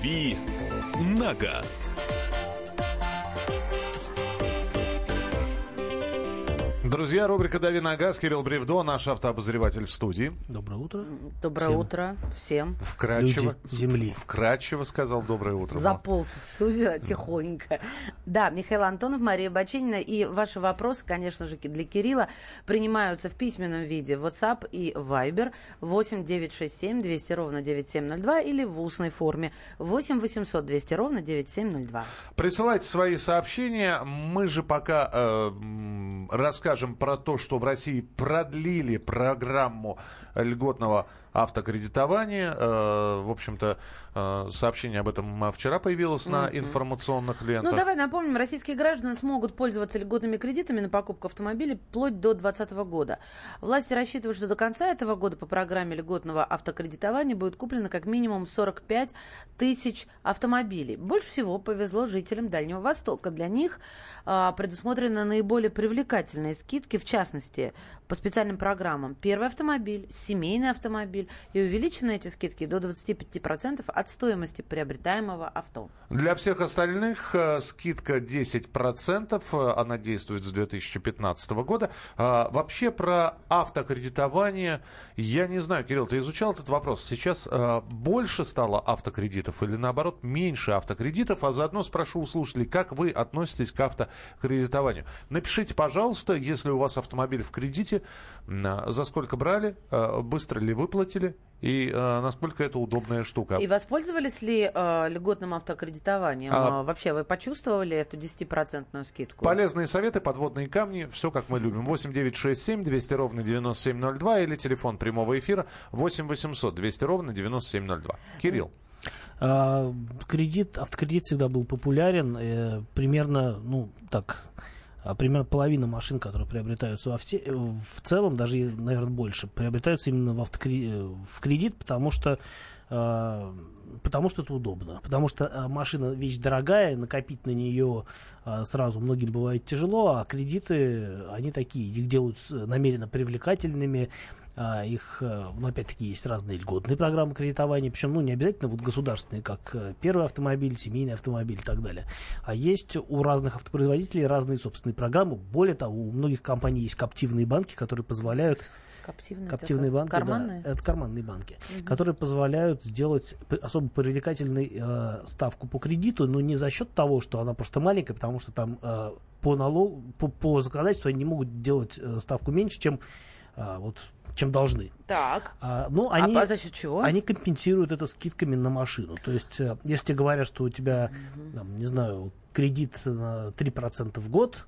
«Дави на газ». Друзья, рубрика «Дави на газ». Кирилл Бревдо, наш автообозреватель в студии. Доброе утро. Доброе Всем. утро всем. Вкратчиво. Люди земли. Вкратчиво сказал доброе утро. Заполз в студию тихонько. Да, Михаил Антонов, Мария Бачинина. И ваши вопросы, конечно же, для Кирилла принимаются в письменном виде в WhatsApp и Viber 8 967 200 ровно 9702 или в устной форме 8 800 200 ровно 9702. Присылайте свои сообщения. Мы же пока э, м, про то, что в России продлили программу льготного автокредитования. Э, в общем-то, э, сообщение об этом э, вчера появилось на информационных лентах. Ну, давай напомним, российские граждане смогут пользоваться льготными кредитами на покупку автомобилей вплоть до 2020 года. Власти рассчитывают, что до конца этого года по программе льготного автокредитования будет куплено как минимум 45 тысяч автомобилей. Больше всего повезло жителям Дальнего Востока. Для них предусмотрены наиболее привлекательные скидки, в частности, по специальным программам. Первый автомобиль, семейный автомобиль. И увеличены эти скидки до 25% от стоимости приобретаемого авто. Для всех остальных э, скидка 10%, э, она действует с 2015 года. А, вообще про автокредитование, я не знаю, Кирилл, ты изучал этот вопрос? Сейчас э, больше стало автокредитов или наоборот меньше автокредитов? А заодно спрошу у слушателей, как вы относитесь к автокредитованию? Напишите, пожалуйста, если у вас автомобиль в кредите, за сколько брали, быстро ли выплатили и э, насколько это удобная штука. И воспользовались ли э, льготным автокредитованием? А- Э, Вообще, вы почувствовали эту 10% скидку? Полезные советы, подводные камни, все как мы любим. 8 9 6 7 200 ровно 9702 или телефон прямого эфира 8 800 200 ровно 9702. Кирилл. А, кредит, автокредит всегда был популярен. э, примерно, ну, так, примерно половина машин, которые приобретаются во все, э, в целом, даже, наверное, больше, приобретаются именно в, автокре- э, в кредит, потому что а, потому что это удобно. Потому что а, машина вещь дорогая, накопить на нее а, сразу многим бывает тяжело, а кредиты, они такие, их делают намеренно привлекательными, а, их, э, ну, опять-таки, есть разные льготные программы кредитования, причем, ну, не обязательно вот государственные, как э, первый автомобиль, семейный автомобиль и так далее. А есть у разных автопроизводителей разные собственные программы. Более того, у многих компаний есть каптивные банки, которые позволяют Коптивные, Коптивные банки, Карманные? да, это карманные банки, которые позволяют сделать особо привлекательную э, ставку по кредиту, но не за счет того, что она просто маленькая, потому что там э, по налогу, по, по законодательству они не могут делать э, ставку меньше, чем э, вот чем должны. Так. А, ну, А они, по- за счет чего? они компенсируют это скидками на машину. То есть, э, если тебе говорят, что у тебя, там, не знаю, кредит на 3% в год,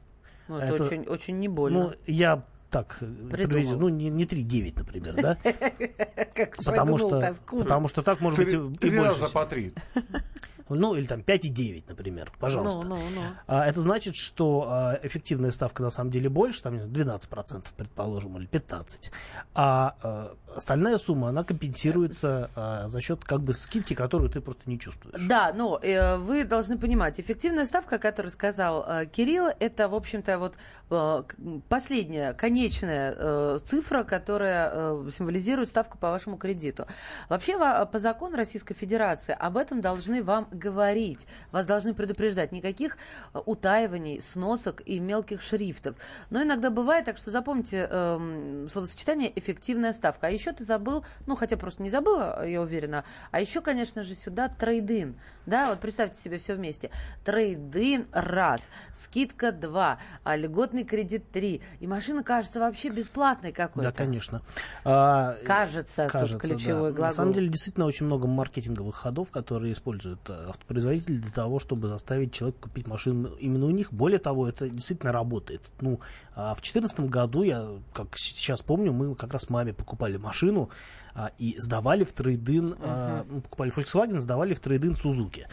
Ну, это, это- очень, очень не больно. ну, я так, э, приблизительно, ну, не, не 3,9, например, да? как Потому что, потому что так может быть и больше. по три. Ну, или там 5,9, например, пожалуйста. Ну, ну, ну. А, это значит, что а, эффективная ставка на самом деле больше, там 12%, предположим, или 15%. А, а, остальная сумма, она компенсируется а, за счет как бы скидки, которую ты просто не чувствуешь. Да, но э, вы должны понимать, эффективная ставка, о которой сказал э, Кирилл, это, в общем-то, вот э, последняя, конечная э, цифра, которая э, символизирует ставку по вашему кредиту. Вообще, во- по закону Российской Федерации об этом должны вам говорить, вас должны предупреждать. Никаких э, утаиваний, сносок и мелких шрифтов. Но иногда бывает так, что запомните эм, словосочетание «эффективная ставка». А еще ты забыл, ну, хотя просто не забыла, я уверена, а еще, конечно же, сюда трейдин. Да, вот представьте себе все вместе. Трейдин раз, скидка два, а льготный кредит три. И машина кажется вообще бесплатной какой-то. Да, конечно. А, Кажется, Кажется, тут ключевой да. глагол. На самом деле, действительно, очень много маркетинговых ходов, которые используют автопроизводители для того, чтобы заставить человека купить машину именно у них. Более того, это действительно работает. Ну, а в 2014 году, я как сейчас помню, мы как раз маме покупали машину а, и сдавали в трейдин, а, ну, покупали Volkswagen, сдавали в трейдин Suzuki.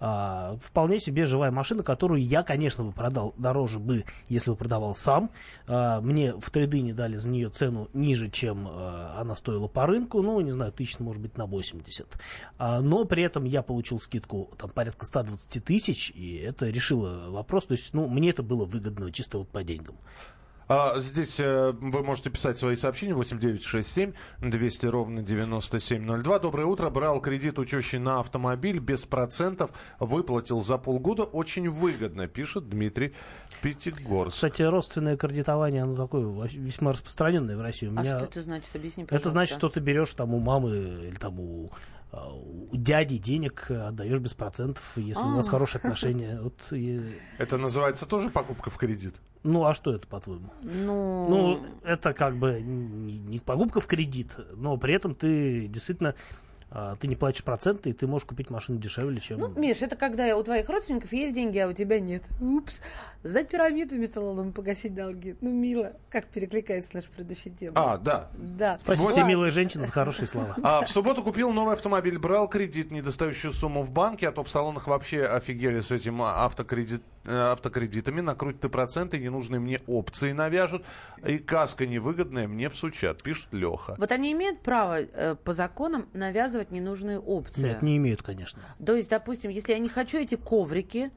А, вполне себе живая машина, которую я, конечно, бы продал дороже бы, если бы продавал сам. А, мне в трейдине дали за нее цену ниже, чем а, она стоила по рынку, ну, не знаю, тысяч, может быть, на 80. А, но при этом я получил скидку там порядка 120 тысяч, и это решило вопрос. То есть, ну, мне это было выгодно чисто вот по деньгам. А, здесь э, вы можете писать свои сообщения 8967 200 ровно 9702. Доброе утро. Брал кредит у тещи на автомобиль без процентов. Выплатил за полгода. Очень выгодно, пишет Дмитрий Пятигорск. Кстати, родственное кредитование, оно такое весьма распространенное в России. У А меня- что это значит? Объясни, Это значит, пожалуйста. что ты берешь там у мамы или там а, у дяди денег, отдаешь без процентов, если у вас А. хорошие отношения. Вот, и- Это называется тоже покупка в кредит? ну, а что это, по-твоему? Ну, Ну, это как бы не, не покупка в кредит, но при этом ты действительно а, ты не платишь проценты, и ты можешь купить машину дешевле, чем... Ну, Миш, это когда у твоих родственников есть деньги, а у тебя нет. Упс. Сдать пирамиду металлолом и погасить долги. Ну, мило. Как перекликается с нашей предыдущей темой. А, да. Да. Спасибо Вот. тебе, милая женщина, за хорошие слова. А в субботу купил новый автомобиль, брал кредит, недостающую сумму в банке, а то в салонах вообще офигели с этим автокредит, э, автокредитами, накрутят и проценты, ненужные мне опции навяжут, и каска невыгодная мне всучат, пишет Леха. Вот они имеют право э, по законам навязывать ненужные опции. Нет, не имеют, конечно. То есть, допустим, если я не хочу эти коврики,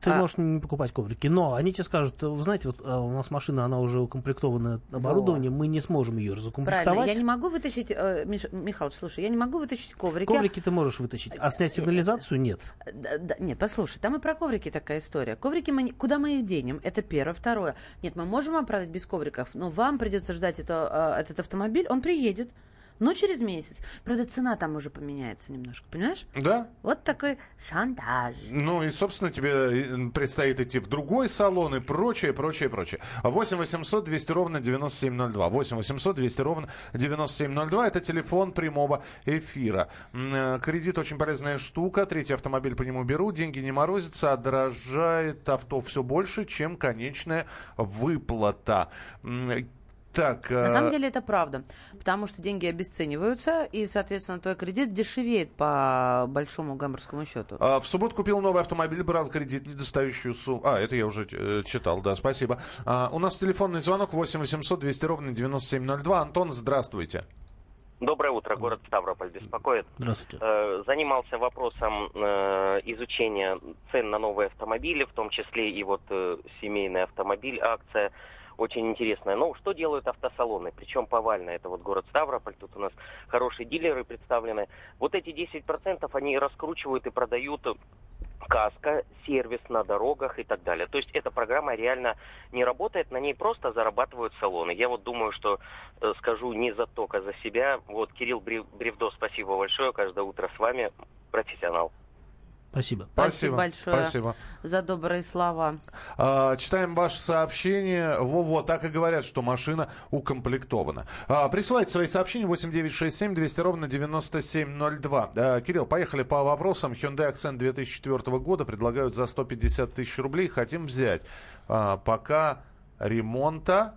Ты А. можешь не покупать коврики, но они тебе скажут, вы знаете, вот а, у нас машина, она уже укомплектована оборудованием, мы не сможем ее правильно, разукомплектовать. я не могу вытащить, э, Миш- Михалыч, слушай, я не могу вытащить коврики. Коврики ты можешь вытащить, а снять сигнализацию нет. Да, да, нет, послушай, там и про коврики такая история. Коврики мы, куда мы их денем? Это первое. Второе. Нет, мы можем вам продать без ковриков, но вам придется ждать это, а, этот автомобиль, он приедет. Но через месяц. Правда, цена там уже поменяется немножко, понимаешь? Да? Вот такой шантаж. Ну и, собственно, тебе э, предстоит идти в другой салон и прочее, прочее, прочее. 8 800 200 ровно 9702. 8 800 200 ровно 9702. Это телефон прямого эфира. Э, Кредит очень полезная штука. Третий автомобиль по нему беру. Деньги не морозятся, а дорожает авто все больше, чем конечная выплата. Так, На самом деле это правда, потому что деньги обесцениваются, и, соответственно, твой кредит дешевеет по большому гамбургскому счету. А, В субботу купил новый автомобиль, брал кредит, недостающую сумму. А, это я уже э, читал, да, спасибо. А, у нас телефонный звонок 8 800 200 ровно 9702. Антон, здравствуйте. Доброе утро, город Ставрополь беспокоит. Здравствуйте. Э, Занимался вопросом э, изучения цен на новые автомобили, в том числе и вот э, семейный автомобиль, акция очень интересная. Ну, что делают автосалоны? Причем повально. Это вот город Ставрополь, тут у нас хорошие дилеры представлены. Вот эти 10% они раскручивают и продают каска, сервис на дорогах и так далее. То есть эта программа реально не работает, на ней просто зарабатывают салоны. Я вот думаю, что э, скажу не за только за себя. Вот Кирилл Брев- Бревдо, спасибо большое, каждое утро с вами, профессионал. Спасибо. Спасибо большое. Спасибо. За добрые слова. А, читаем ваше сообщение. Во-во, так и говорят, что машина укомплектована. А, присылайте свои сообщения 8967 200 ровно 9702. А, Кирилл, поехали по вопросам. Hyundai Accent 2004 года предлагают за 150 тысяч рублей. Хотим взять. А, пока ремонта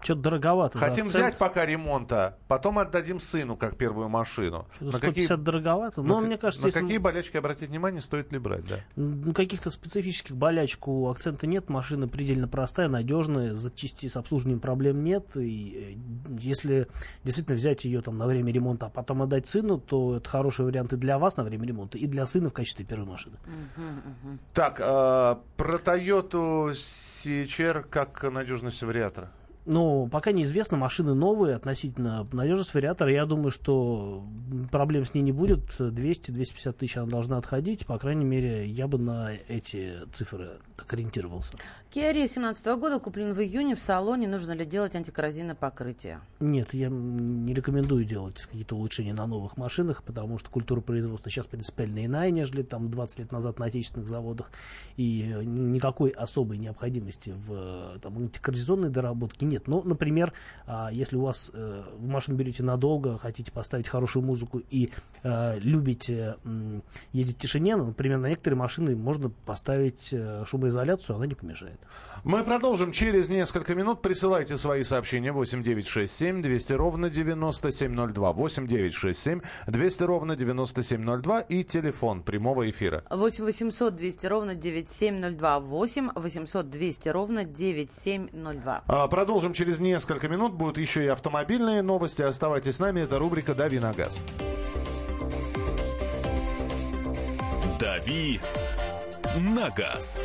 Что-то дороговато. Хотим акцент. взять пока ремонта, потом отдадим сыну как первую машину. На какие, 150 дороговато. на Но ка- мне кажется, на если какие болячки обратить внимание, стоит ли брать, да? м, каких-то специфических болячек у акцента нет, машина предельно простая, надежная, запчасти с обслуживанием проблем нет. И э, если действительно взять ее там на время ремонта, а потом отдать сыну, то это хороший вариант и для вас на время ремонта, и для сына в качестве первой машины. Так, а, про Toyota CHR как надежность вариатора. Ну, пока неизвестно, машины новые относительно надежность вариатора. Я думаю, что проблем с ней не будет. 200-250 тысяч она должна отходить. По крайней мере, я бы на эти цифры так ориентировался. Kia Rio 17 года куплен в июне в салоне. Нужно ли делать антикоррозийное покрытие? Нет, я не рекомендую делать какие-то улучшения на новых машинах, потому что культура производства сейчас принципиально иная, нежели там 20 лет назад на отечественных заводах. И никакой особой необходимости в там, антикоррозионной доработке нет. Но, например, а, если у вас э, вы машину берете надолго, хотите поставить хорошую музыку и э, любите ездить в тишине, ну, например, на некоторые машины можно поставить э, шумоизоляцию, она не помешает. Мы продолжим через несколько минут. Присылайте свои сообщения 8967 200 ровно 9702. 8967 200 ровно 9702 и телефон прямого эфира. 8 800 200 ровно 9702. 8 800 200 ровно 9702. А, Продолжим через несколько минут. Будут еще и автомобильные новости. Оставайтесь с нами. Это рубрика «Дави на газ». «Дави на газ».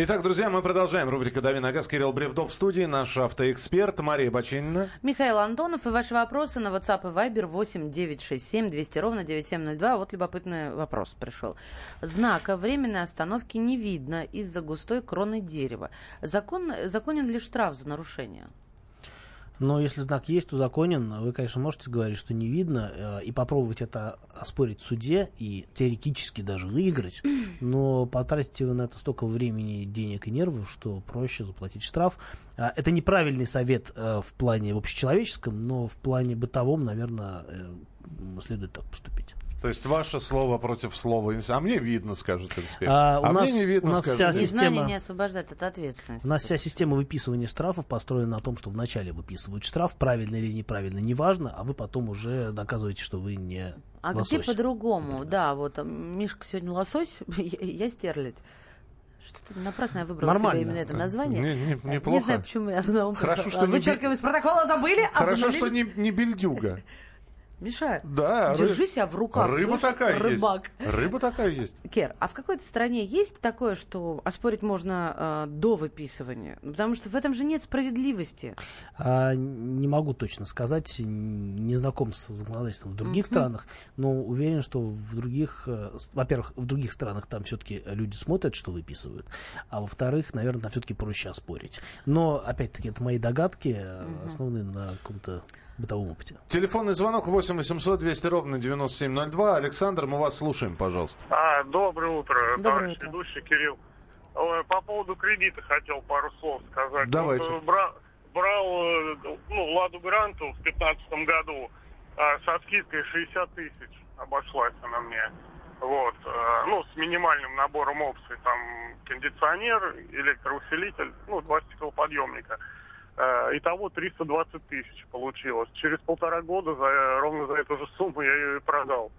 Итак, друзья, мы продолжаем. Рубрика «Дави на газ». Кирилл Бревдов в студии, наш автоэксперт Мария Бачинина. Михаил Антонов и ваши вопросы на WhatsApp и Viber 8 967 200 ровно 9702. Вот любопытный вопрос пришел. Знака временной остановки не видно из-за густой кроны дерева. Закон, законен ли штраф за нарушение? Но если знак есть, то законен. Вы, конечно, можете говорить, что не видно, э, и попробовать это оспорить в суде, и теоретически даже выиграть. Но потратите вы на это столько времени, денег и нервов, что проще заплатить штраф. А, Это неправильный совет э, в плане общечеловеческом, но в плане бытовом, наверное, э, следует так поступить. То есть ваше слово против слова. А мне видно, скажет инспектор. А, А, у нас- мне не видно, у нас скажет вся инспектор. Незнание система- не освобождает от ответственности. У нас вся система выписывания штрафов построена на том, что вначале выписывают штраф, правильно или неправильно, неважно, а вы потом уже доказываете, что вы не А лосось. где по-другому? Да, вот Мишка сегодня лосось, я, стерлядь. Что-то напрасно я выбрала Нормально. себе именно это название. Не- не- Не неплохо. знаю, почему я на ум Хорошо, что не Вычеркиваем из протокола, забыли, Хорошо, что обнулились. не, не бельдюга. Миша, Да, держи ры- себя в руках. Рыба слышь, такая рыбак. есть. Рыба такая есть. Кер, а в какой-то стране есть такое, что оспорить можно э, до выписывания? Потому что в этом же нет справедливости. А, не могу точно сказать, не знаком с законодательством в других странах, но уверен, что в других, э, во-первых, в других странах там все-таки люди смотрят, что выписывают, а во-вторых, наверное, там все-таки проще оспорить. Но, опять-таки, это мои догадки, э, основанные на каком-то бытовом опыте. Телефонный звонок 8 800 200 ровно 9702. Александр, мы вас слушаем, пожалуйста. А, доброе утро, Доброе товарищ утро. ведущий Кирилл. Ой, По поводу кредита хотел пару слов сказать. Давайте. Вот, э, бра- брал э, ну, Ладу Гранту в 2015 году а, со скидкой 60 тысяч обошлась она мне. Вот, э, ну, с минимальным набором опций, там, кондиционер, электроусилитель, ну, два стеклоподъемника. Э, Итого 320 тысяч получилось. Через полтора года за, ровно за эту же сумму я ее и продал.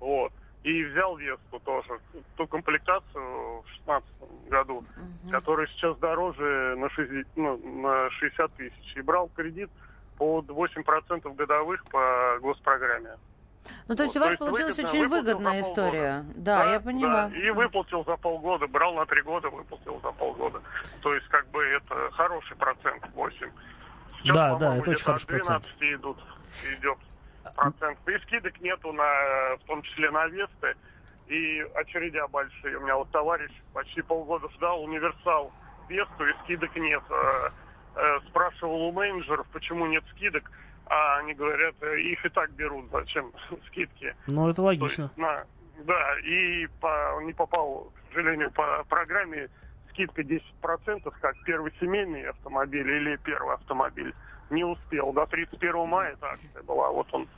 Вот. И взял Весту тоже, ту комплектацию в 16 году, которая сейчас дороже на 60, ну, на 60 тысяч. И брал кредит под 8% годовых по госпрограмме. Ну, то есть Вот, у вас то есть получилась выгодно, очень выгодная история. Да, я поняла. да. И выплатил за полгода, брал на три года, выплатил за полгода. То есть, как бы, это хороший процент, 8. Сейчас, Да, да, это очень хороший от 12 идут, идет процент. И скидок нету, на, в том числе на Весты. И очередя большие. У меня вот товарищ почти полгода ждал универсал Весту, и скидок нет. Э, э, Спрашивал у менеджеров, почему нет скидок. А они говорят, э, их и так берут, зачем скидки. Ну, это То логично. есть на- да, и по, не попал, к сожалению, по программе скидка 10%, как первый семейный автомобиль или первый автомобиль. Не успел. До 31 мая эта акция была. Вот он,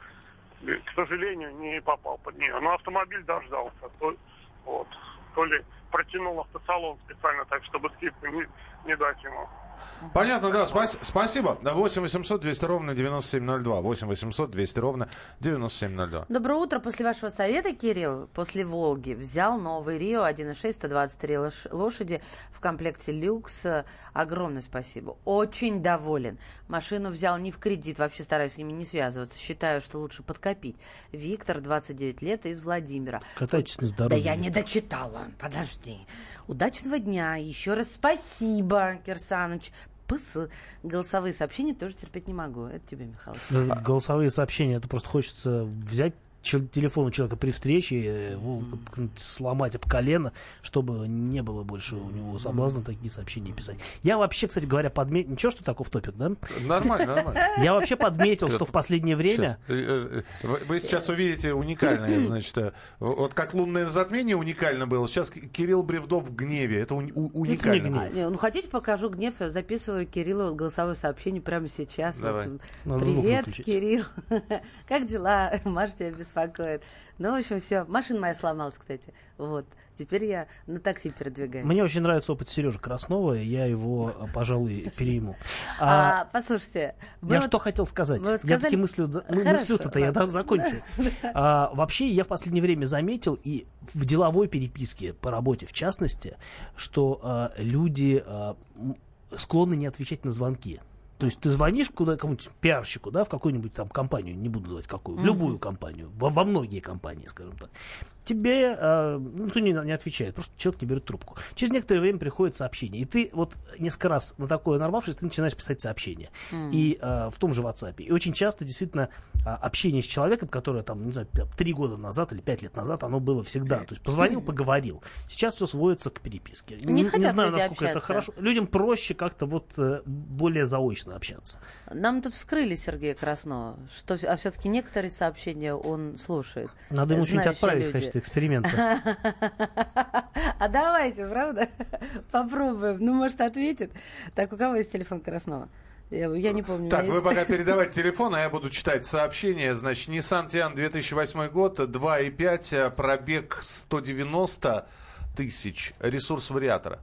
э, к сожалению, не попал под нее. Но автомобиль дождался. То, вот, то ли протянул автосалон специально так, чтобы скидку не, не дать ему. Понятно, да, спас- спасибо. Да, 8 800 200 ровно 9702. 8 800 200 ровно 9702. Доброе утро. После вашего совета, Кирилл, после «Волги» взял новый «Рио» 1.6, 123 лош- лошади в комплекте «Люкс». Огромное спасибо. Очень доволен. Машину взял не в кредит, вообще стараюсь с ними не связываться. Считаю, что лучше подкопить. Виктор, 29 лет, из Владимира. Катайтесь на Да здоровье. я не дочитала. Подожди. Удачного дня. Еще раз спасибо, Кирсаныч. Пс. Голосовые сообщения тоже терпеть не могу. Это тебе, Михаил. Э, Голосовые сообщения, это просто хочется взять чел- телефону человека при встрече, э, его сломать об колено, чтобы не было больше у него соблазна такие сообщения писать. Я вообще, кстати говоря, подметил... Ничего, что такое в топик, да? Нормально, нормально. Я вообще подметил, что в последнее время... Э, э, Вы сейчас увидите уникальное, значит, вот как лунное затмение уникально было, сейчас Кирилл Бревдов в гневе, это уни- у- уникально. гнев. А, не, ну, хотите, покажу гнев, я записываю Кириллу голосовое сообщение прямо сейчас. Привет. Кирилл. как дела? Маша тебя беспокоит. Ну, в общем, все. Машина моя сломалась, кстати. Вот. Теперь я на такси передвигаюсь. Мне очень нравится опыт Сережи Краснова, и я его, пожалуй, перейму. А, А, послушайте. Я вот- что хотел сказать? вы вот Я сказали- таки мыслю, мыслю-то я да, закончу. А, вообще, я в последнее время заметил, и в деловой переписке по работе в частности, что а, люди а, склонны не отвечать на звонки. То есть ты звонишь куда кому-нибудь пиарщику, да, в какую-нибудь там компанию, не буду называть какую, в любую компанию, во, во многие компании, скажем так. Тебе э, никто не, не отвечает, просто человек не берет трубку. Через некоторое время приходит сообщение, и ты вот несколько раз на такое нарвавшись, ты начинаешь писать сообщение. И э, в том же WhatsApp. И очень часто действительно а, общение с человеком, которое там, не знаю, три года назад или пять лет назад, оно было всегда. То есть позвонил, поговорил. Сейчас все сводится к переписке. Не хотят знаю, люди насколько это общаться. хорошо. Людям проще как-то вот э, более заочно общаться. Нам тут вскрыли Сергея Краснова, что, а все-таки некоторые сообщения он слушает. Надо ему что-нибудь отправить в люди. Качестве эксперимента. А давайте, правда? Попробуем. Ну, может, ответит. Так, у кого есть телефон Краснова? Я, я не помню. Так, вы есть- пока передавайте телефон, а я буду читать сообщение. Значит, Nissan Tian 2008 год, 2,5, пробег 190 тысяч, ресурс вариатора.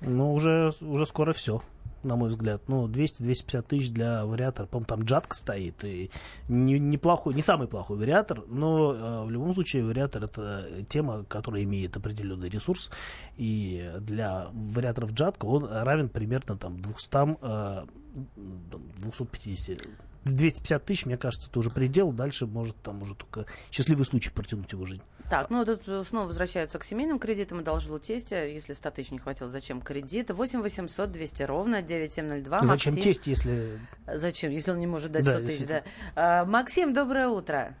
Ну, уже, уже скоро все, на мой взгляд. Ну, 200-250 тысяч для вариатора. По-моему, там джатка стоит. И не, неплохой, не самый плохой вариатор, но э, в любом случае вариатор это тема, которая имеет определенный ресурс. И для вариаторов джатка он равен примерно там 200, э, 250 250 тысяч, мне кажется, это уже предел. Дальше может там уже только счастливый случай протянуть его жизнь. Так, ну тут э, снова возвращаются к семейным кредитам и должу тестя. Если 100 тысяч не хватило, зачем кредит? 8 800 200 ровно 9702. Зачем Максим. тесть, если... Зачем, если он не может дать Да, 100 тысяч, да. действительно. А, Максим, доброе утро.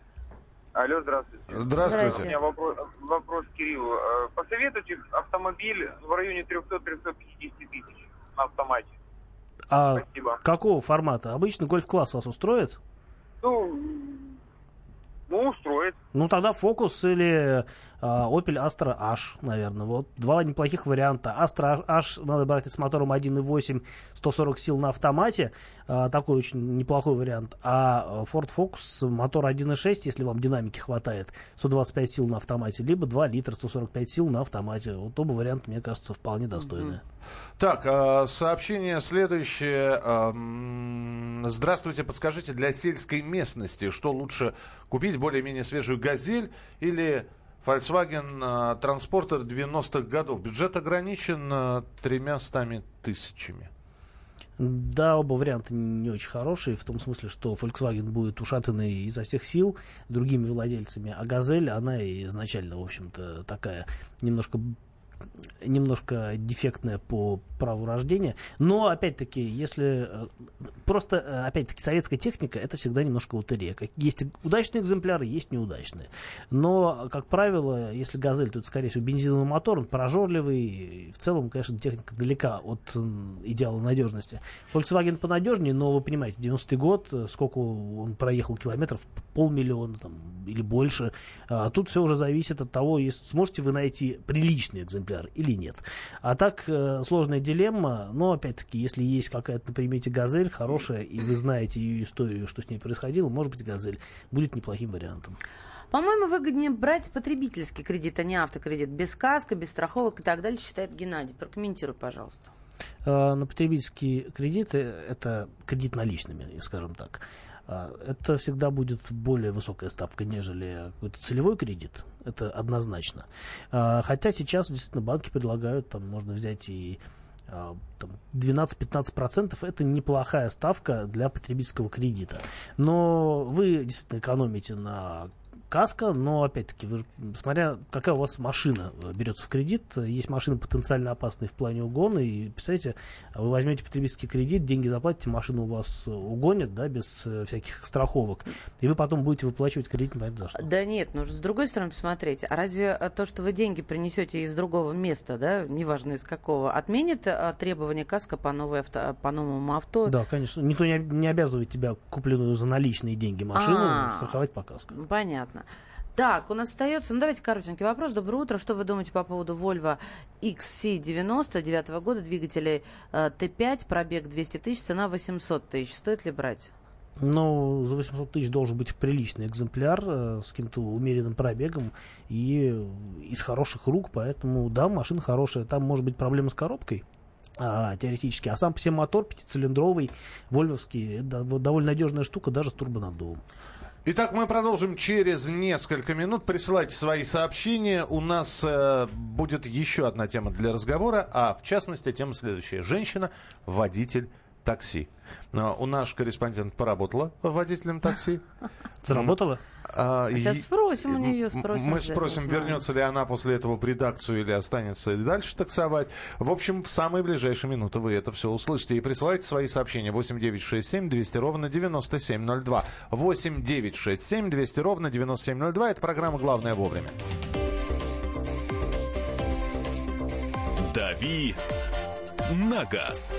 Алло, здравствуйте. У Здравствуйте. меня вопрос, вопрос к Кириллу. Э, Посоветуйте автомобиль в районе 300-350 тысяч на автомате. А Спасибо. какого формата? Обычно гольф-класс вас устроит? Ну, ну, устроит. Ну, тогда Focus или а, Opel Astra H, наверное. Вот два неплохих варианта. Astra H надо брать с мотором 1.8, 140 сил на автомате. А, такой очень неплохой вариант. А Ford Focus мотор 1.6, если вам динамики хватает, 125 сил на автомате. Либо 2 литра, 145 сил на автомате. Вот оба варианта, мне кажется, вполне достойные. Так, э, сообщение следующее. Здравствуйте, подскажите, для сельской местности, что лучше купить, более-менее свежую «Газель» или Volkswagen Транспортер 90-х годов? Бюджет ограничен э, тремя стами тысячами. Да, оба варианта не очень хорошие, в том смысле, что Volkswagen будет ушатанный изо всех сил другими владельцами, а Газель, она изначально, в общем-то, такая немножко немножко дефектная по праву рождения. Но, опять-таки, если... э, Просто, э, опять-таки, советская техника, это всегда немножко лотерея. Есть удачные экземпляры, есть неудачные. Но, как правило, если «Газель», то это, скорее всего, бензиновый мотор, он прожорливый. В целом, конечно, техника далека от идеала надежности. Volkswagen понадежнее, но, вы понимаете, 90-й год, э, сколько он проехал километров, полмиллиона там, или больше. А тут все уже зависит от того, сможете вы найти приличный экземпляр или нет. А так, э, сложная дилемма, но, опять-таки, если есть какая-то на примете «Газель» хорошая, и вы знаете ее историю, что с ней происходило, может быть, «Газель» будет неплохим вариантом. По-моему, выгоднее брать потребительский кредит, а не автокредит. Без каска, без страховок и так далее, считает Геннадий. Прокомментируй, пожалуйста. Э, На потребительские кредиты это кредит наличными, скажем так. А, Это всегда будет более высокая ставка, нежели какой-то целевой кредит. Это однозначно. А, Хотя сейчас действительно банки предлагают, там можно взять и а, там, 12-15% это неплохая ставка для потребительского кредита. Но вы действительно экономите на каска, но опять-таки, вы, смотря какая у вас машина э, берется в кредит, есть машины потенциально опасные в плане угона, и представляете, вы возьмете потребительский кредит, деньги заплатите, машину у вас угонят, да, без э, всяких страховок, и вы потом будете выплачивать кредит непонятно за что. Да нет, ну с другой стороны посмотреть, а разве э, то, что вы деньги принесете из другого места, да, неважно из какого, отменит требования каска по, новой авто, по новому авто? Да, конечно, никто не, не обязывает тебя купленную за наличные деньги машину А-а-а. страховать по каску. Понятно. Так, у нас остается, ну давайте коротенький вопрос. Доброе утро. Что вы думаете по поводу Volvo XC90 девятого года, двигателей э, Т5, пробег 200 тысяч, цена 800 тысяч. Стоит ли брать? Ну, за 800 тысяч должен быть приличный экземпляр э, с каким-то умеренным пробегом и из хороших рук, поэтому, да, машина хорошая. Там может быть проблема с коробкой, а, теоретически. А сам по себе мотор пятицилиндровый, вольвовский, да, довольно надежная штука, даже с турбонаддувом. Итак, мы продолжим через несколько минут. Присылайте свои сообщения. У нас э, будет еще одна тема для разговора, а в частности тема следующая. Женщина, водитель такси. Но у наш корреспондент поработала водителем такси. Заработала? А, Сейчас спросим у нее, спросим. Мы спросим, вернется ли она после этого в редакцию или останется и дальше таксовать. В общем, в самые ближайшие минуты вы это все услышите. И присылайте свои сообщения 8967 200 ровно 9702. 8967 200 ровно 9702. Это программа «Главное вовремя». «Дави на газ».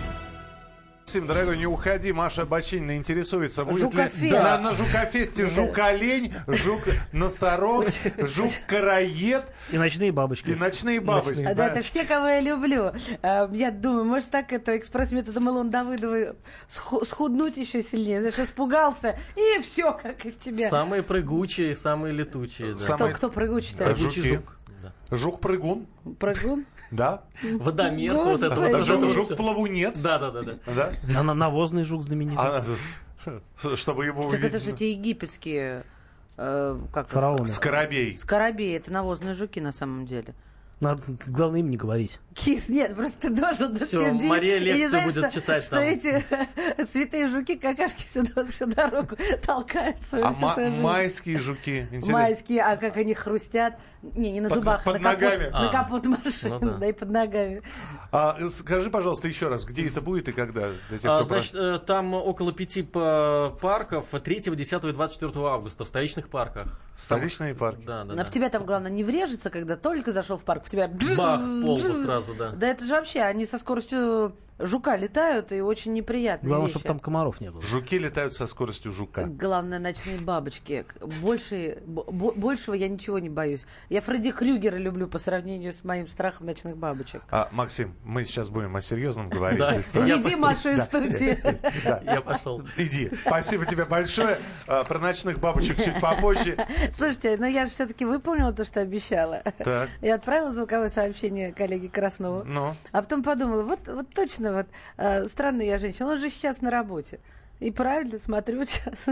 Максим, дорогой, не уходи. Маша Бочинина интересуется, будет Жукофе. ли на, на Жукофесте жук-олень, жук-носорог, жук-караед. И ночные бабочки. И ночные бабочки. Ночные да, это все, кого я люблю. Э, я думаю, может так это экспресс-методом Илон Давыдовой схуднуть еще сильнее. Знаешь, испугался, и все, как из тебя. Самые прыгучие, самые летучие. Да. Самые... Кто, кто прыгучий-то? Прыгучий жук. Жук-прыгун. Прыгун? Да. Водомер, вот это вот. Жук-плавунец. Да, да, да. да. да? Навозный жук знаменитый. А, чтобы его увидеть. Так это же эти египетские... Э, как Фараоны. Скоробей. Скоробей, это навозные жуки на самом деле. Надо, главное, им не говорить. Кис, нет, просто ты должен Все, Мария лекцию знаешь, будет что, читать что там. эти святые жуки какашки всю, всю дорогу толкают свою, а всю ма- свою майские жуки. Интересно. Майские, а как они хрустят. Не, не на под, зубах, под на, ногами. Капот, а. на капот машины, ну, да. да, и под ногами. А, скажи, пожалуйста, еще раз, где это будет и когда? Для тех, а, значит, про... Э, там около пяти парков 3, 10 и 24 августа в столичных парках. Столичные парки? Да, да, а да. в тебя там, главное, не врежется, когда только зашел в парк, в тебя... Бах, полку сразу, да. Да это же вообще, они со скоростью жука летают, и очень неприятно. Главное, чтобы там комаров не было. Жуки летают со скоростью жука. Главное, ночные бабочки. Больше, большего я ничего не боюсь. Я Фредди Крюгера люблю по сравнению с моим страхом ночных бабочек. А, Максим, мы сейчас будем о серьезном говорить. Иди, Маша, из студии. Я пошел. Иди. Спасибо тебе большое. А, про ночных бабочек чуть попозже. Слушайте, но я же все-таки выполнила то, что обещала. Так. Я отправила звуковое сообщение коллеге Краснову. Ну. А потом подумала, вот, вот точно вот э, странная я женщина, он же сейчас на работе. И правильно, смотрю сейчас.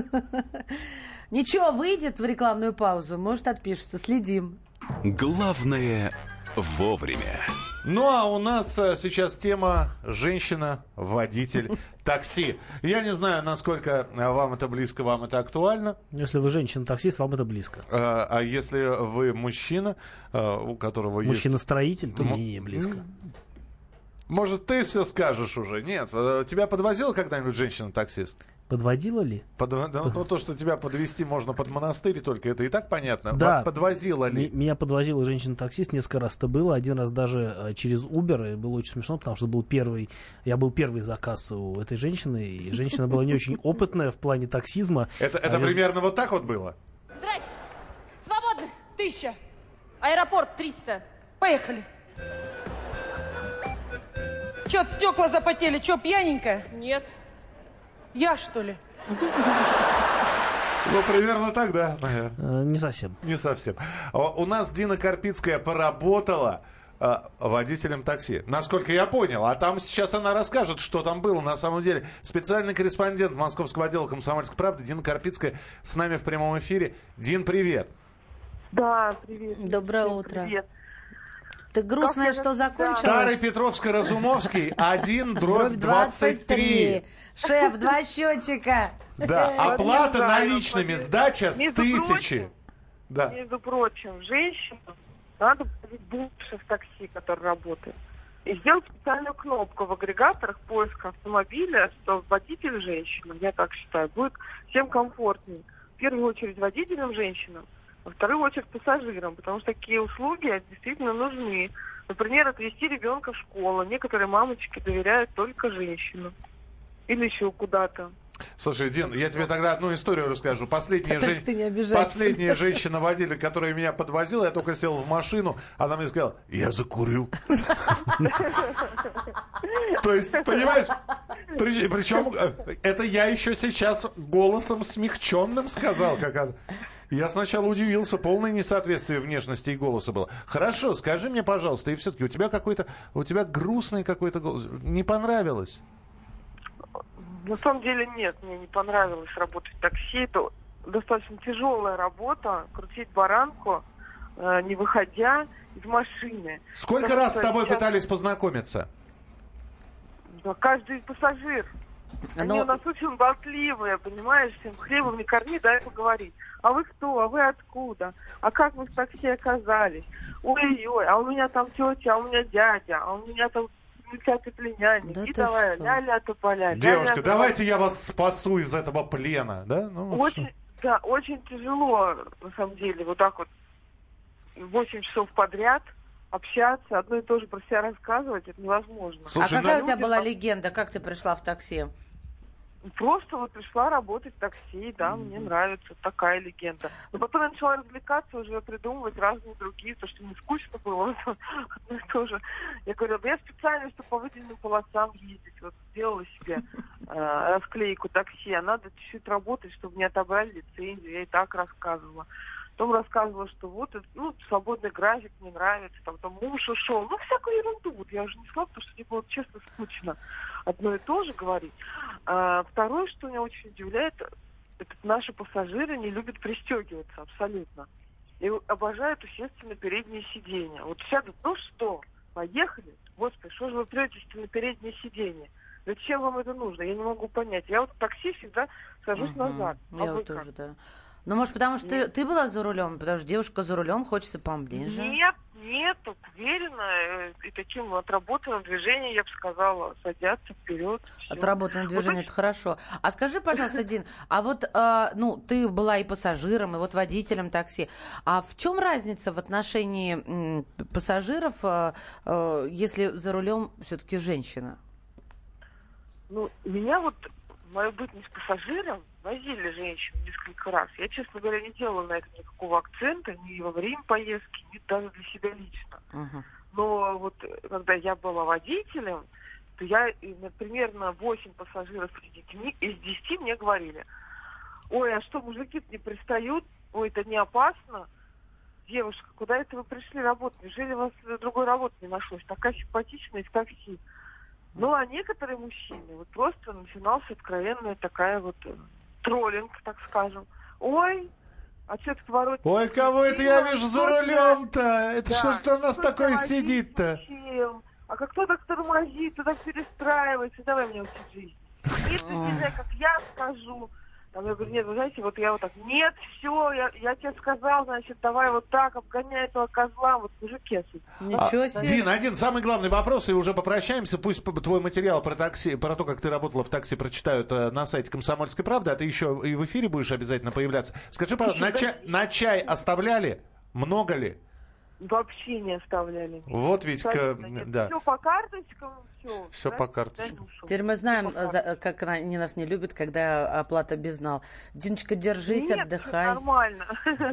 Ничего, выйдет в рекламную паузу, может отпишется, следим. Главное вовремя. Ну а у нас а, сейчас тема женщина-водитель такси. Я не знаю, насколько вам это близко, вам это актуально. Если вы женщина-таксист, вам это близко. А, а если вы мужчина, у которого Мужчина-строитель, есть... то мне не близко. Может, ты все скажешь уже? Нет. Э, тебя подвозила когда-нибудь женщина-таксист? Подводила ли? Под, ну, ну, то, что тебя подвести можно под монастырь, только это и так понятно. Да. Подвозила ли? Меня подвозила женщина-таксист, несколько раз это было. Один раз даже э, через Uber. И было очень смешно, потому что был первый, я был первый заказ у этой женщины. И женщина была не очень опытная в плане таксизма. Это, это а примерно вот так вот было? Здрасте. Свободно. Тысяча. Аэропорт 300. Поехали. Чё, стекла запотели? Чё, пьяненькая? Нет. Я, что ли? Ну, примерно так, да, наверное. Э, не совсем. Не совсем. У нас Дина Карпицкая поработала а, водителем такси. Насколько я понял. А там сейчас она расскажет, что там было на самом деле. Специальный корреспондент Московского отдела «Комсомольской правды» Дина Карпицкая с нами в прямом эфире. Дин, привет. Да, привет. Доброе Всем утро. Привет. Ты грустная, Как я что всегда. закончилась? Старый Петровско-Разумовский, 1 дробь 23. Шеф, два счетчика. Да, оплата наличными, сдача с тысячи. Да. Между прочим, женщинам надо платить больше в такси, который работает. И сделать специальную кнопку в агрегаторах поиска автомобиля, что водитель женщина, я так считаю, будет всем комфортнее. В первую очередь водителям женщинам, во вторую очередь пассажирам, потому что такие услуги действительно нужны. Например, отвезти ребенка в школу. Некоторые мамочки доверяют только женщинам. Или еще куда-то. Слушай, Дин, я тебе тогда одну историю расскажу. Последняя, жен-. Последняя женщина-водитель, которая меня подвозила, я только сел в машину, она мне сказала, я закурил. То есть, понимаешь, причем это я еще сейчас голосом смягченным сказал, как она. Я сначала удивился, полное несоответствие внешности и голоса было. Хорошо, скажи мне, пожалуйста, и все-таки у тебя какой-то, у тебя грустный какой-то голос. Не понравилось? На самом деле нет, мне не понравилось работать в такси. Это достаточно тяжелая работа, крутить баранку, э, не выходя из машины. Сколько Потому раз с тобой сейчас, пытались познакомиться? да, каждый пассажир. Они Но- у нас очень болтливые, понимаешь, всем хлебом не корми, дай поговорить. А вы кто? А вы откуда? А как вы в такси оказались? Ой-ой, а у меня там тетя, а у меня дядя, а у меня там замечательный племянник. Да И давай, ля-ля тополя. Девушка, ля-ля давайте я вас спасу из этого плена, да? Ну, Очень, да, очень тяжело, на самом деле, вот так вот 8 часов подряд общаться, одно и то же про себя рассказывать, это невозможно. что. А Слушай, какая ну- у тебя была там- легенда? Как ты пришла в такси? Просто вот пришла работать в такси, да, мне нравится, такая легенда. Но потом я начала развлекаться, уже придумывать разные другие, то, что мне скучно было, одно и то же. Я говорю, да я специально, чтобы по выделенным полосам ездить, вот сделала себе э, расклейку такси, а надо чуть-чуть работать, чтобы мне отобрали лицензию, я и так рассказывала. Потом рассказывала, что вот, это, ну, свободный график мне нравится, там, там муж ушел, ну, всякую ерунду. Вот я уже не сказала, потому что мне было, честно, скучно одно и то же говорить. А, второе, что меня очень удивляет, это наши пассажиры не любят пристегиваться абсолютно. И обожают усесться на переднее сиденье. Вот сядут, ну что, поехали? Господи, что же вы претесь на переднее сиденье? Зачем вам это нужно? Я не могу понять. Я вот в такси всегда сажусь Мгм. назад. А Я вот как? тоже, да. Ну, может, потому что ты, ты была за рулем, потому что девушка за рулем, хочется поближе. Нет, нет, уверенно э, и таким отработанным движением, я бы сказала, садятся вперед. всё. Отработанное движение, это хорошо. А скажи, пожалуйста, Дин, а вот, а, ну, ты была и пассажиром, и вот водителем такси. А в чем разница в отношении пассажиров, а, если за рулем все-таки женщина? Ну, меня вот, мою бытность пассажиром, возили женщин несколько раз. Я, честно говоря, не делала на этом никакого акцента, ни во время поездки, ни даже для себя лично. Мгм. Но вот э, когда я была водителем, то я на- примерно 8 пассажиров с детьми, из 10 мне говорили, ой, а что, мужики не пристают? Ой, это не опасно? Девушка, куда это вы пришли работать? Неужели у вас другой работы не нашлось? Такая симпатичная в такси. Ну, а некоторые мужчины, вот просто начиналась откровенная такая вот э, троллинг, так скажем. Ой, а что ты поворот... Ой, кого это я вижу за рулем-то? Это что ж там у нас такое сидит-то? А как кто так тормозит, кто так перестраивается? Давай мне учить жизнь. Нет, ты как я скажу. Там я говорю, нет, вы знаете, вот я вот так, нет, все, я, я тебе сказал, значит, давай вот так, обгоняй этого козла, вот мужики отсюда. Ничего А, себе. Дин, один самый главный вопрос, и уже попрощаемся. Пусть твой материал про такси, про то, как ты работала в такси, прочитают э, на сайте Комсомольской правды, а ты еще и в эфире будешь обязательно появляться. Скажи, пожалуйста, на, чай- на чай оставляли? Много ли? Вообще не оставляли. Вот ведь, к- Абсолютно да. Все по карточкам, все. Всё по карточке. Теперь мы знаем, э, за- как она- они нас не любят, когда оплата безнал. Диночка, держись, Нет, отдыхай. нормально.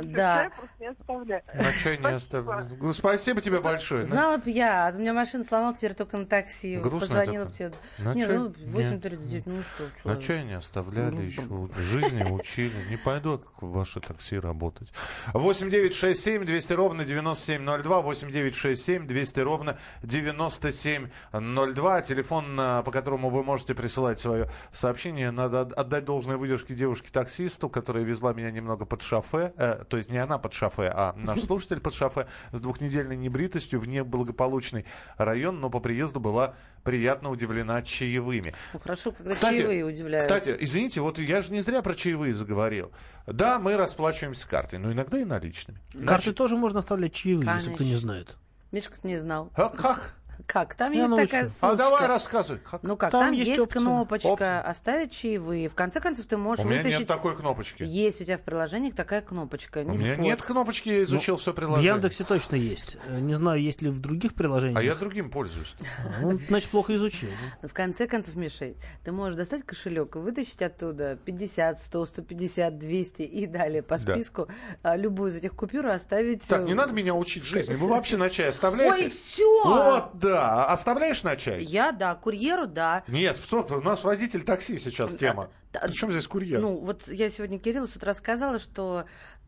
Да. На чай не оставлю. Спасибо тебе большое. Знала бы я, у меня машина сломал, теперь только на такси. Грустно Позвонила бы тебе. На Не, чай? ну, Нет. 8.39, ну что. На чай не оставляли еще. Жизни учили. Не пойду как в ваше такси работать. 8 9 6 7 200 ровно 9702. 8 9 6 7 200 ровно 9702. Телефон, а, по которому вы можете присылать свое сообщение. Надо от- отдать должное выдержке девушке-таксисту, которая везла меня немного под шофе. Э, то есть не она под шофе, а наш слушатель под шофе с двухнедельной небритостью в неблагополучный район, но по приезду была приятно удивлена чаевыми. Ну, хорошо, когда чаевые удивляют. Кстати, извините, вот я же не зря про чаевые заговорил. Да, мы расплачиваемся картой, но иногда и наличными. Карты тоже можно оставлять чаевые, если кто не Конечно. знает. Мишка не знал. А как? Как? Там Я есть научу. такая А ссылочка. давай рассказывай. Как? Ну как, Там там, есть есть, опция. кнопочка Опция. «Оставить чаевые». В конце концов, ты можешь У меня вытащить... нет такой кнопочки. Есть у тебя в приложениях такая кнопочка. У не меня спорь. нет кнопочки, я изучил все В приложение. Яндексе точно есть. Э, Не знаю, есть ли в других приложениях. А я другим пользуюсь. Ну, значит, плохо изучил. В конце концов, Миша, ты можешь достать кошелек и вытащить оттуда 50, 100, 150, 200 и далее по Да. списку а, любую из этих купюр и оставить... Так, э, не надо меня учить жизни. Вы вообще на чай оставляете? Ой, все! Вот, да. Оставляешь на чай? Я, да, курьеру, да. Нет, стоп, у нас водитель такси сейчас тема. да. Причем здесь курьер? Ну, вот я сегодня Кириллу с утра сказала, что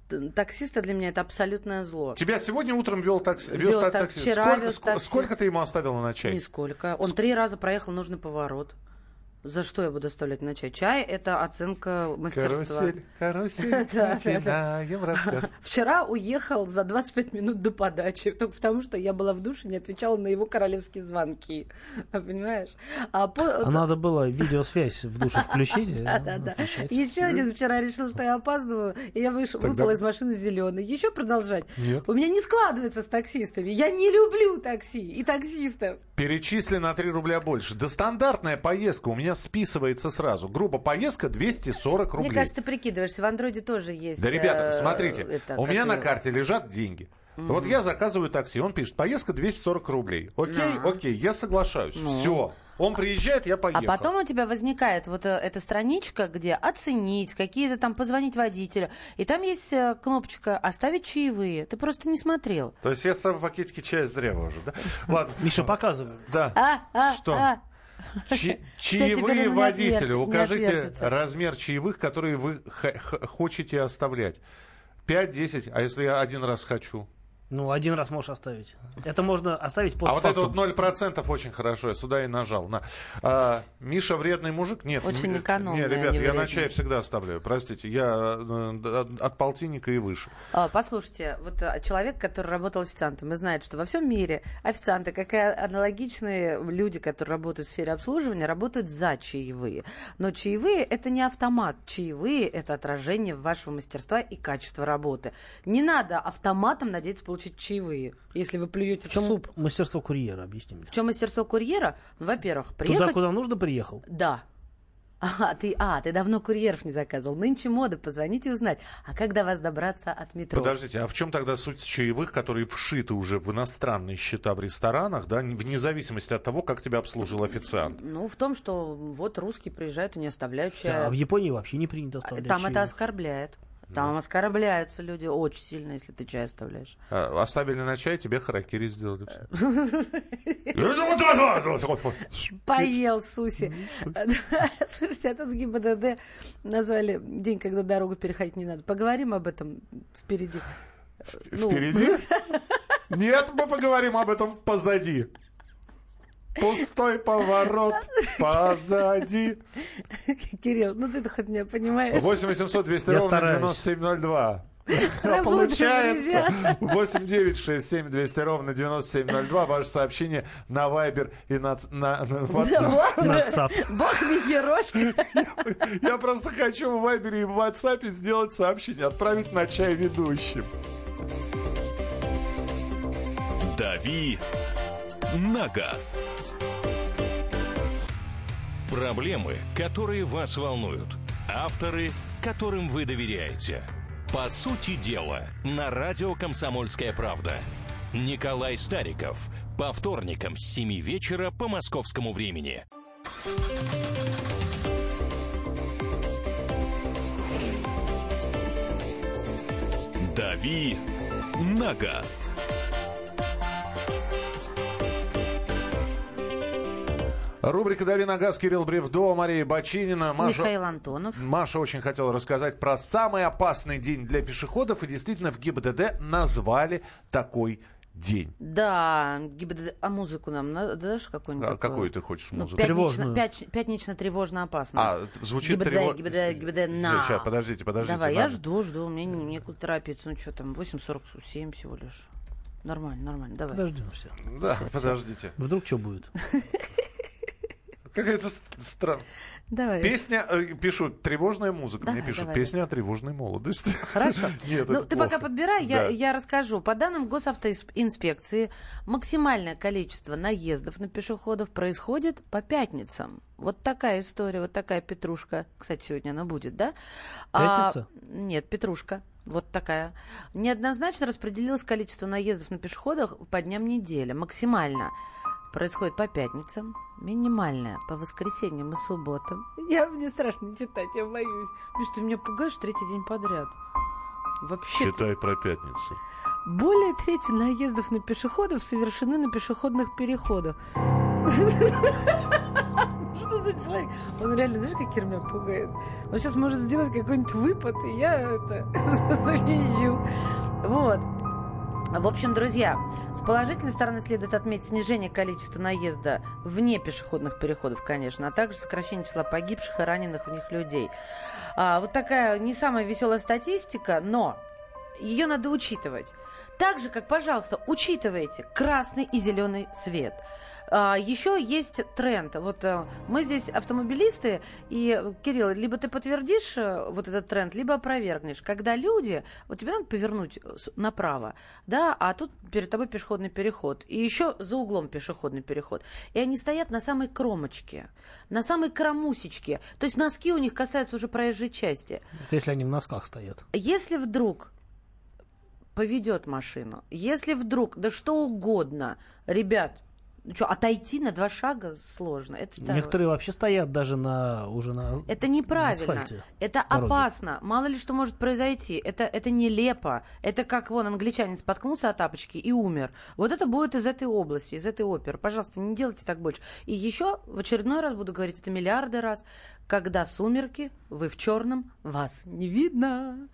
т- таксисты для меня это абсолютное зло. Тебя сегодня утром вел такси. Вез так- так- такси. вчера Сколько, вез ск- таксист. сколько ты ему оставила на чай? Нисколько. Он три раза проехал нужный поворот. За что я буду оставлять на чай? Чай – это оценка мастерства. Карусель, карусель, начинаем рассказ. Вчера уехал за 25 минут до подачи, только потому что я была в душе, не отвечала на его королевские звонки. Понимаешь? А по- А надо было видеосвязь в душе включить. и Да, да, да. отвечать. Еще один вчера решил, что я опаздываю, и я выпала из машины зеленой. Еще продолжать? Нет. У меня не складывается с таксистами. Я не люблю такси и таксистов. Перечисли на 3 рубля больше. Да стандартная поездка у меня списывается сразу. Грубо поездка 240 рублей. Мне кажется, ты прикидываешься. В андроиде тоже есть. Да, ребята, э, смотрите, это, у меня на карте лежат деньги. Вот я заказываю такси, он пишет, поездка 240 рублей. Окей, окей, я соглашаюсь. Все. Он приезжает, я А поехал. потом у тебя возникает вот э, эта страничка, где оценить, какие-то там позвонить водителю. И там есть э, кнопочка «Оставить чаевые». Ты просто не смотрел. То есть я с собой пакетики чая зря уже, да? Ладно. Миша, показывай. Да. А, а, Что? Теперь чаевые не укажите размер чаевых, которые вы х- х- хотите оставлять. 5-10, а если я один раз хочу? Ну, один раз можешь оставить. Это можно оставить под а вот это вот 0% очень хорошо, я сюда и нажал. На. А, Миша вредный мужик? Нет. Очень экономный, Не, а ребят, не я на чай всегда оставляю. Простите, я э, от- от полтинника и выше. А, Послушайте, вот а, человек, который работал официантом, и знает, что во всем мире официанты, как и аналогичные люди, которые работают в сфере обслуживания, работают за чаевые. Но чаевые – это не автомат. Чаевые – это отражение вашего мастерства и качества работы. Не надо автоматом надеяться получить чаевые, если вы плюете В чем суп. мастерство курьера, объясни мне. В чем мастерство курьера? Ну, во-первых, Туда, приехать... куда нужно, приехал. Да. А ты, а, ты давно курьеров не заказывал. Нынче мода, позвоните узнать. А как до вас добраться от метро? Подождите, а в чем тогда суть чаевых, которые вшиты уже в иностранные счета в ресторанах, да, вне зависимости от того, как тебя обслужил официант? Ну, в том, что вот русские приезжают и не оставляют чая. А в Японии вообще не принято оставлять Там это чаевых. оскорбляет. Там оскорбляются люди очень сильно, если ты чай оставляешь. А, Оставили на чай, тебе харакири сделали. Поел Суси. Слушайте, а тут ГИБДД назвали день, когда дорогу переходить не надо. Поговорим об этом впереди. Ну, Впереди? Нет, мы поговорим об этом позади. Пустой поворот позади. Кирилл, ну ты-то хоть меня понимаешь. 8 800 200 Я ровно стараюсь. 9702. Работаем, Получается. ребята. 8 9 6 7 200 ровно 9702. Ваше сообщение на Viber и на, на, на WhatsApp. Вот, WhatsApp. Бог мне ерошка. Я просто хочу в Viber и в WhatsApp сделать сообщение, отправить на чай ведущим. «Дави на газ». Проблемы, которые вас волнуют. Авторы, которым вы доверяете. По сути дела, на радио «Комсомольская правда». Николай Стариков. По вторникам с 7 вечера по московскому времени. «Дави на газ». Рубрика «Дави на газ» Кирилл Бревдо, Мария Бочинина. Маша, Михаил Антонов. Маша очень хотела рассказать про самый опасный день для пешеходов. И действительно в ГИБДД назвали такой день. Да, ГИБДД. А музыку нам надо, дашь какую-нибудь? А такую? какую ты хочешь Ну, музыку? Тревожную. пятнично, пятнично тревожно опасно. А, звучит ГИБДД, трево- ГИБДД, ГИБДД, на. Сейчас, подождите, подождите. Давай, я надо. жду, жду, мне не- некуда торопиться. Ну что там, 8.47 всего лишь. Нормально, нормально, давай. Подождем все. Да, подождите. Вдруг что будет? Какая-то странная. Давай. Песня, э, пишут, тревожная музыка. Мне Давай, пишут, давай, песня о тревожной молодости. Хорошо. Нет, Ну, ты плохо. пока подбирай, я, Да. я расскажу. По данным госавтоинспекции, максимальное количество наездов на пешеходов происходит по пятницам. Вот такая история, вот такая петрушка. Кстати, сегодня она будет, да? Пятница? А, нет, петрушка. Вот такая. Неоднозначно распределилось количество наездов на пешеходах по дням недели. Максимально происходит по пятницам, минимальное по воскресеньям и субботам. Я, мне страшно читать, я боюсь. Потому что ты меня пугаешь третий день подряд. Вообще. Считай про пятницу. Более трети наездов на пешеходов совершены на пешеходных переходах. Что за человек? Он реально, знаешь, как меня пугает? Он сейчас может сделать какой-нибудь выпад, и я это завизжу. Вот. В общем, друзья, с положительной стороны следует отметить снижение количества наезда вне пешеходных переходов, конечно, а также сокращение числа погибших и раненых в них людей. А, вот такая не самая веселая статистика, но ее надо учитывать. Так же, как, пожалуйста, учитывайте красный и зеленый свет. А, еще есть тренд. Вот э, мы здесь автомобилисты, и, Кирилл, либо ты подтвердишь э, вот этот тренд, либо опровергнешь. Когда люди, вот тебе надо повернуть э, направо, да, а тут перед тобой пешеходный переход, и еще за углом пешеходный переход. И они стоят на самой кромочке, на самой кромусечке. То есть носки у них касаются уже проезжей части. Это если они в носках стоят. Если вдруг поведет машину, если вдруг, да что угодно, ребят, ну что, отойти на два шага сложно. Это второе. Некоторые вообще стоят даже на уже на Это неправильно. асфальте Это дороги. опасно. Мало ли что может произойти. Это, это нелепо. Это как вон англичанин споткнулся от тапочки и умер. Вот это будет из этой области, из этой оперы. Пожалуйста, не делайте так больше. И еще в очередной раз буду говорить это миллиарды раз. Когда сумерки, вы в черном, вас не видно.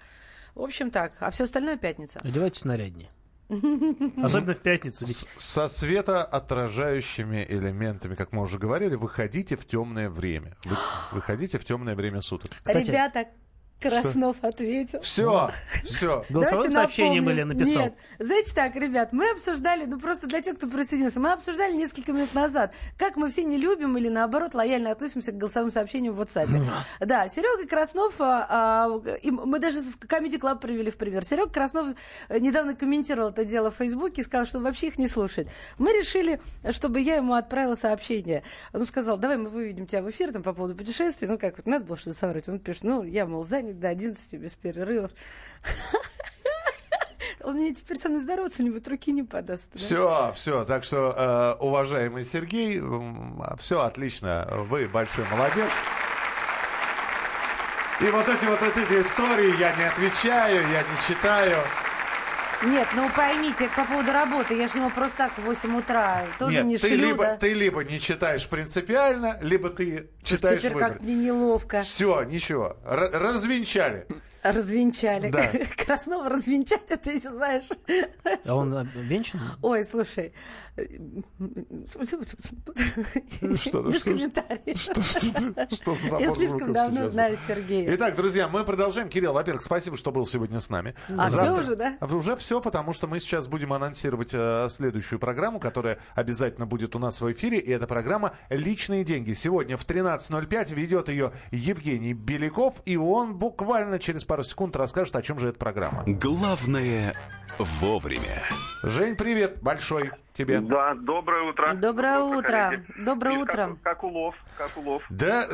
В общем так. А все остальное пятница. Одевайтесь наряднее. Особенно в пятницу. Ведь Со светоотражающими элементами, как мы уже говорили, выходите в темное время. Вы- выходите в темное время суток. Кстати- Ребята, Краснов ответил. Все, все. голосовым сообщением или написал? Нет. Значит так, ребят, мы обсуждали, ну просто для тех, кто присоединился, мы обсуждали несколько минут назад, как мы все не любим или наоборот лояльно относимся к голосовым сообщениям в WhatsApp. Да, Серега Краснов, а, а, и мы даже с Comedy Club привели в пример. Серега Краснов недавно комментировал это дело в Фейсбуке и сказал, что вообще их не слушает. Мы решили, чтобы я ему отправила сообщение. Он сказал, давай мы выведем тебя в эфир там, по поводу путешествий. Ну как, вот надо было что-то соврать. Он пишет, ну я, мол, занят до 11 без перерывов. Он мне теперь со мной здороваться не будет, руки не подаст. да? Все, все. Так что, э, уважаемый Сергей, все отлично. Вы большой молодец. И вот эти вот эти истории я не отвечаю, я не читаю. Нет, ну поймите, по поводу работы, я же ему просто так в 8 утра тоже Нет, не ты шлю, либо, да? ты либо не читаешь принципиально, либо ты читаешь Теперь выбор. как-то мне неловко. Все, ничего. Р- развенчали. Развенчали. Да. Краснова развенчать, это еще знаешь. А он венчан? Ой, слушай. Что, Без что, комментариев. Что, что, ты- что за набор Я слишком давно сейчас знаю? Сергея. Итак, друзья, мы продолжаем. Кирилл, во-первых, спасибо, что был сегодня с нами. А всё уже, да? Уже все, потому что мы сейчас будем анонсировать э, следующую программу, которая обязательно будет у нас в эфире. И это программа «Личные деньги». Сегодня в 13.05 ведет ее Евгений Беляков. И он буквально через пару секунд расскажет, о чем же эта программа. Главное вовремя. Жень, привет большой тебе. Да, доброе утро. Доброе утро. Доброе утро. Как, как улов, как улов. Да,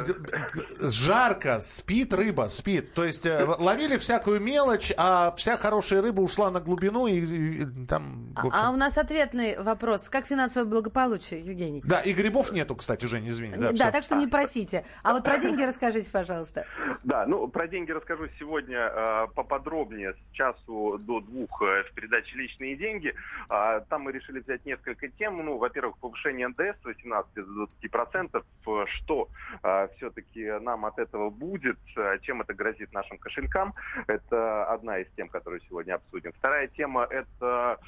жарко, спит рыба, спит. То есть э, ловили всякую мелочь, а вся хорошая рыба ушла на глубину и, и- и там, общем... А у нас ответный вопрос. Как финансовое благополучие, Евгений? Да, и грибов нету, кстати, Жень, извини. Да, Да, так что не просите. А вот про деньги расскажите, пожалуйста. Да, ну про деньги расскажу сегодня э, поподробнее с часу до двух э, в передаче «Личные деньги». А, там мы решили взять несколько тем. Ну, во-первых, повышение НДС с 18 до 20%. Э, Что все-таки нам от этого будет? э, Чем это грозит нашим кошелькам? Это одна из тем, которую сегодня обсудим. Вторая тема – это э,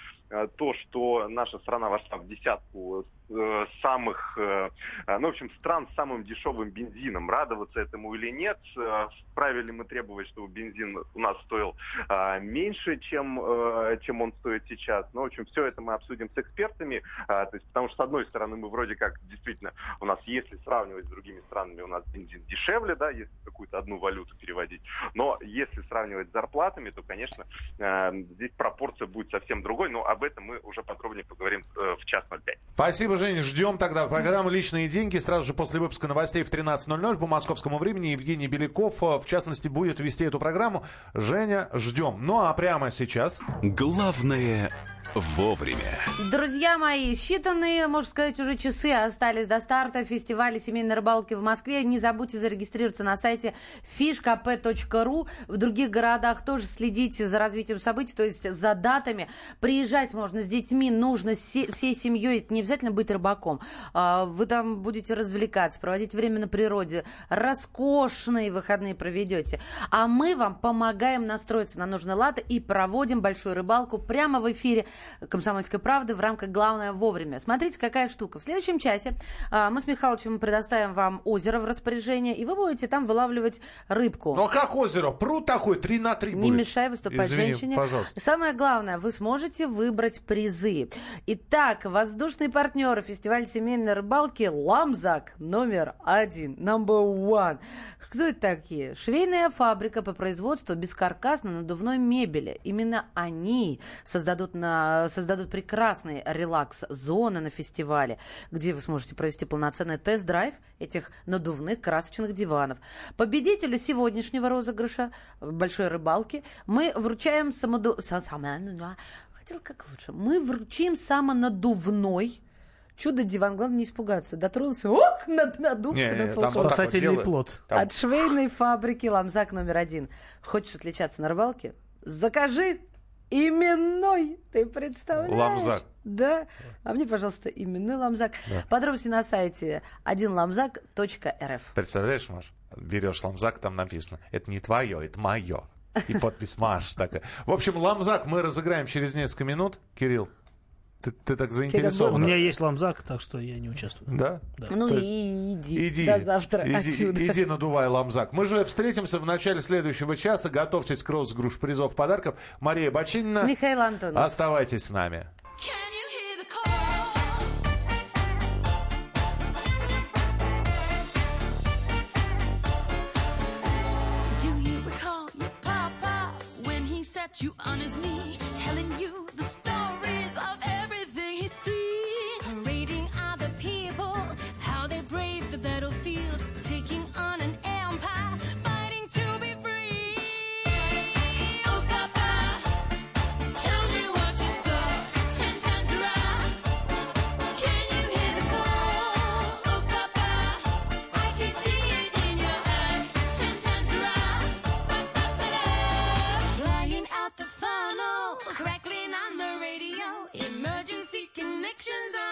то, что наша страна вошла в десятку э, самых, э, э, ну, в общем, стран с самым дешевым бензином. Радоваться этому или нет? Э, ли мы требовать, чтобы бензин у нас стоил э, меньше, чем, э, чем он стоит сейчас? Ну, в общем, все это мы обсудим с экспертами. Э, То есть, потому что, с одной стороны, мы вроде как, действительно, у нас, если сравнивать с другими странами, у нас бензин дешевле, да, если какую-то одну валюту переводить. Но если сравнивать с зарплатами, то, конечно, э, здесь пропорция будет совсем другой. Но об этом мы уже подробнее поговорим э, в час 05. Спасибо, Женя. Ждем тогда программу «Личные деньги». Сразу же после выпуска новостей в 13.00 по московскому времени Евгений Беляков, э, в частности, будет вести эту программу. Женя, ждем. Ну а прямо сейчас... Главное вовремя. Друзья мои, считанные, можно сказать, уже часы остались до старта фестиваля семейной рыбалки в Москве. Не забудьте зарегистрироваться на сайте fishkp.ru. В других городах тоже следите за развитием событий, то есть за датами. Приезжать можно с детьми, нужно се- всей семьей. Это не обязательно быть рыбаком. А, Вы там будете развлекаться, проводить время на природе. Роскошные выходные проведете. А мы вам помогаем настроиться на нужный лад и проводим большую рыбалку прямо в эфире «Комсомольской правды» в рамках «Главное вовремя». Смотрите, какая штука. В следующем часе а, мы с Михалычем предоставим вам озеро в распоряжение, и вы будете там вылавливать рыбку. Ну а как озеро? Пруд такой, 3 на 3 Не будет. мешай выступать Извини, женщине. пожалуйста. Самое главное, вы сможете выбрать призы. Итак, воздушные партнеры фестиваля семейной рыбалки «Ламзак» номер один, number one. Кто это такие? Швейная фабрика по производству бескаркасно-надувной мебели. Именно они создадут, на, создадут прекрасные релакс-зоны на фестивале, где вы сможете провести полноценный тест-драйв этих надувных красочных диванов. Победителю сегодняшнего розыгрыша большой рыбалки мы вручаем самоду... са- само- Хотел как лучше. Мы вручим самонадувной Чудо-диван, главное не испугаться. Дотронулся, ох, над, надулся Не, на не, там полком. вот вот плод. Там- От швейной фабрики «Ламзак» номер один. Хочешь отличаться на рыбалке? Закажи именной. Ты представляешь? Ламзак. Да. А мне, пожалуйста, именной ламзак. Подробности на сайте 1ламзак.рф. Представляешь, Маш? Берешь ламзак, там написано. Это не твое, это мое. И подпись Маш такая. В общем, ламзак мы разыграем через несколько минут. Кирилл, ты, ты так У заинтересован. меня есть ламзак, так что я не участвую. Да? Ну То и иди, Иди, до завтра иди, отсюда. иди, надувай ламзак. Мы же встретимся в начале следующего часа. Готовьтесь к розыгрышу призов подарков. Мария Бочинина. Михаил Антонов. Оставайтесь с нами. You on his knee, Actions. are